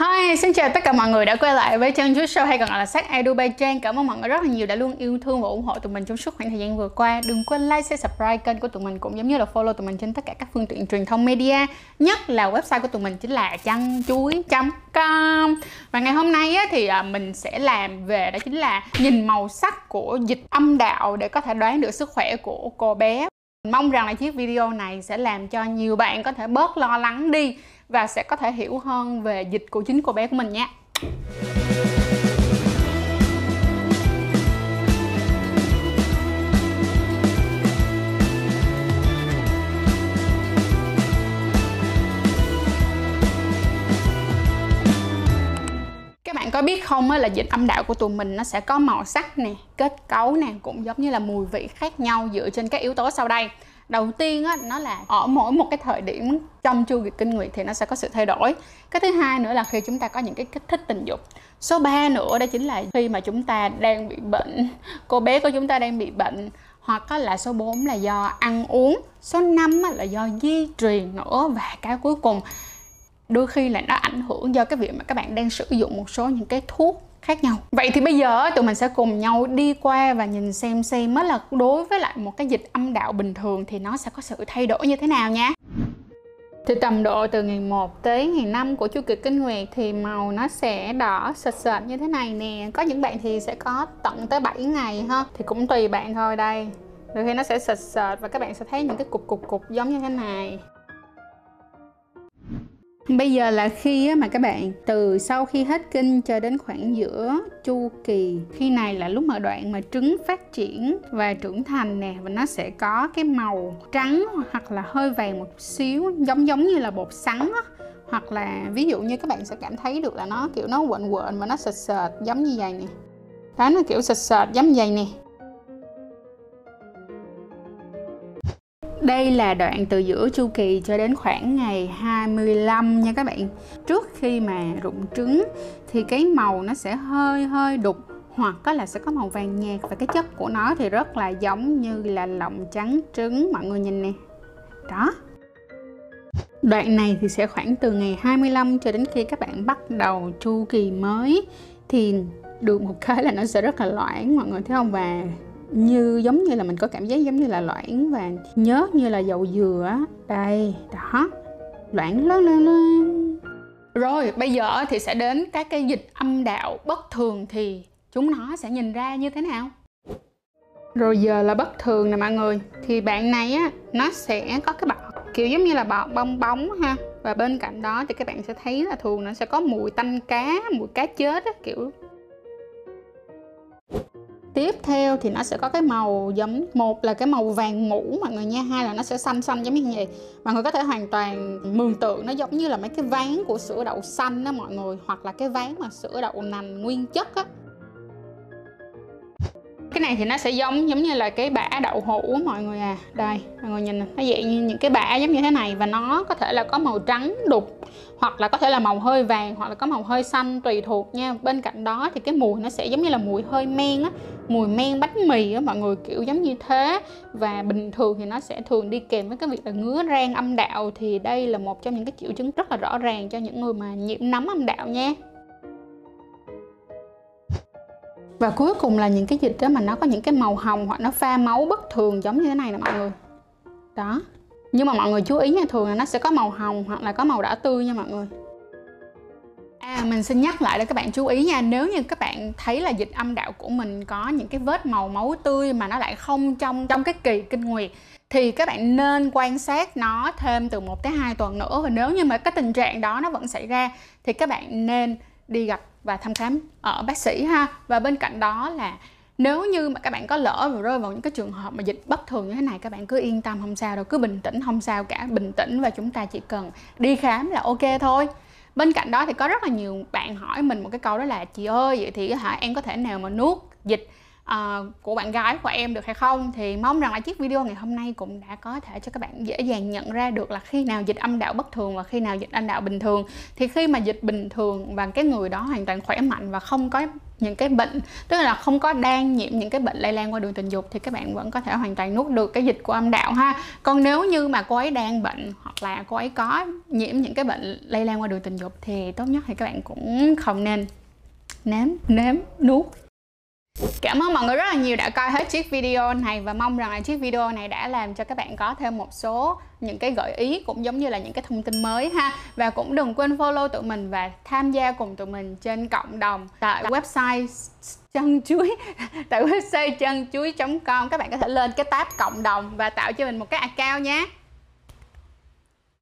Hi, xin chào tất cả mọi người đã quay lại với Trang Chút Show hay còn gọi là Sắc Edu by Trang. Cảm ơn mọi người rất là nhiều đã luôn yêu thương và ủng hộ tụi mình trong suốt khoảng thời gian vừa qua. Đừng quên like, share, subscribe kênh của tụi mình cũng giống như là follow tụi mình trên tất cả các phương tiện truyền thông media. Nhất là website của tụi mình chính là chăn.com Và ngày hôm nay á, thì à, mình sẽ làm về đó chính là nhìn màu sắc của dịch âm đạo để có thể đoán được sức khỏe của cô bé. Mong rằng là chiếc video này sẽ làm cho nhiều bạn có thể bớt lo lắng đi và sẽ có thể hiểu hơn về dịch của chính cô bé của mình nha. Biết không á là dịch âm đạo của tụi mình nó sẽ có màu sắc nè kết cấu nè cũng giống như là mùi vị khác nhau dựa trên các yếu tố sau đây. Đầu tiên á, nó là ở mỗi một cái thời điểm trong chu kỳ kinh nguyệt thì nó sẽ có sự thay đổi. Cái thứ hai nữa là khi chúng ta có những cái kích thích tình dục. Số 3 nữa đó chính là khi mà chúng ta đang bị bệnh cô bé của chúng ta đang bị bệnh hoặc là số 4 là do ăn uống số 5 là do di truyền nữa và cái cuối cùng đôi khi là nó ảnh hưởng do cái việc mà các bạn đang sử dụng một số những cái thuốc khác nhau. Vậy thì bây giờ tụi mình sẽ cùng nhau đi qua và nhìn xem xem mới là đối với lại một cái dịch âm đạo bình thường thì nó sẽ có sự thay đổi như thế nào nha. Thì tầm độ từ ngày 1 tới ngày 5 của chu kỳ kinh nguyệt thì màu nó sẽ đỏ sệt sệt như thế này nè. Có những bạn thì sẽ có tận tới 7 ngày ha. Thì cũng tùy bạn thôi đây. Đôi khi nó sẽ sệt sệt và các bạn sẽ thấy những cái cục cục cục giống như thế này. Bây giờ là khi mà các bạn, từ sau khi hết kinh cho đến khoảng giữa chu kỳ, Khi này là lúc mà đoạn mà trứng phát triển và trưởng thành nè, Và nó sẽ có cái màu trắng hoặc là hơi vàng một xíu, Giống giống như là bột sắn á. Hoặc là ví dụ như các bạn sẽ cảm thấy được là nó kiểu nó quện quện và nó sệt sệt, giống như vậy nè. Đó, nó kiểu sệt sệt, giống như vậy nè. Đây là đoạn từ giữa chu kỳ cho đến khoảng ngày 25 nha các bạn. Trước khi mà rụng trứng, thì cái màu nó sẽ hơi hơi đục, hoặc có là sẽ có màu vàng nhạt và cái chất của nó thì rất là giống như là lòng trắng trứng, mọi người nhìn nè. Đó. Đoạn này thì sẽ khoảng từ ngày 25 cho đến khi các bạn bắt đầu chu kỳ mới, thì được một cái là nó sẽ rất là loãng, mọi người thấy không? Và như giống như là mình có cảm giác giống như là loãng và nhớt như là dầu dừa đây, đó. Loãng lớn lên lên rồi, bây giờ thì sẽ đến các cái dịch âm đạo bất thường thì chúng nó sẽ nhìn ra như thế nào? Rồi giờ là bất thường nè mọi người. Thì bạn này á, nó sẽ có cái bọt kiểu giống như là bọt bong bóng ha. Và bên cạnh đó thì các bạn sẽ thấy là thường nó sẽ có mùi tanh cá, mùi cá chết á, kiểu tiếp theo thì nó sẽ có cái màu giống, một là cái màu vàng mũ mọi người nha, hai là nó sẽ xanh xanh giống như vậy. Mọi người có thể hoàn toàn mường tượng nó giống như là mấy cái ván của sữa đậu xanh đó mọi người, hoặc là cái ván mà sữa đậu nành nguyên chất á cái này thì nó sẽ giống giống như là cái bã đậu hũ mọi người à. Đây, mọi người nhìn nó dạng như những cái bã giống như thế này và nó có thể là có màu trắng, đục, hoặc là có thể là màu hơi vàng, hoặc là có màu hơi xanh, tùy thuộc nha. Bên cạnh đó thì cái mùi nó sẽ giống như là mùi hơi men á, mùi men bánh mì á, mọi người kiểu giống như thế. Và bình thường thì nó sẽ thường đi kèm với cái việc là ngứa rang âm đạo thì đây là một trong những cái triệu chứng rất là rõ ràng cho những người mà nhiễm nấm âm đạo nha và cuối cùng là những cái dịch đó mà nó có những cái màu hồng hoặc nó pha máu bất thường giống như thế này nè mọi người. Đó. Nhưng mà mọi người chú ý nha thường là nó sẽ có màu hồng hoặc là có màu đỏ tươi nha mọi người. À, mình xin nhắc lại để các bạn chú ý nha Nếu như các bạn thấy là dịch âm đạo của mình có những cái vết màu máu tươi mà nó lại không trong trong cái kỳ kinh nguyệt thì các bạn nên quan sát nó thêm từ 1 tới 2 tuần nữa. Và nếu như mà cái tình trạng đó nó vẫn xảy ra thì các bạn nên đi gặp và thăm khám ở bác sĩ ha. Và bên cạnh đó là nếu như mà các bạn có lỡ và rơi vào những cái trường hợp mà dịch bất thường như thế này, các bạn cứ yên tâm, không sao đâu, cứ bình tĩnh, không sao cả, bình tĩnh và chúng ta chỉ cần đi khám là ok thôi. Bên cạnh đó thì có rất là nhiều bạn hỏi mình một cái câu đó là, chị ơi, vậy thì hả, em có thể nào mà nuốt dịch uh, của bạn gái của em được hay không? Thì mong rằng là chiếc video ngày hôm nay cũng đã có thể cho các bạn dễ dàng nhận ra được là khi nào dịch âm đạo bất thường và khi nào dịch âm đạo bình thường. Thì khi mà dịch bình thường và cái người đó hoàn toàn khỏe mạnh và không có những cái bệnh tức là không có đang nhiễm những cái bệnh lây lan qua đường tình dục thì các bạn vẫn có thể hoàn toàn nuốt được cái dịch của âm đạo ha. Còn nếu như mà cô ấy đang bệnh hoặc là cô ấy có nhiễm những cái bệnh lây lan qua đường tình dục thì tốt nhất thì các bạn cũng không nên nếm nếm nuốt. Cảm ơn mọi người rất là nhiều đã coi hết chiếc video này và mong rằng là chiếc video này đã làm cho các bạn có thêm một số những cái gợi ý cũng giống như là những cái thông tin mới ha. Và cũng đừng quên follow tụi mình và tham gia cùng tụi mình trên cộng đồng tại website chân chuối tại website chân chuối.com các bạn có thể lên cái tab cộng đồng và tạo cho mình một cái account nhé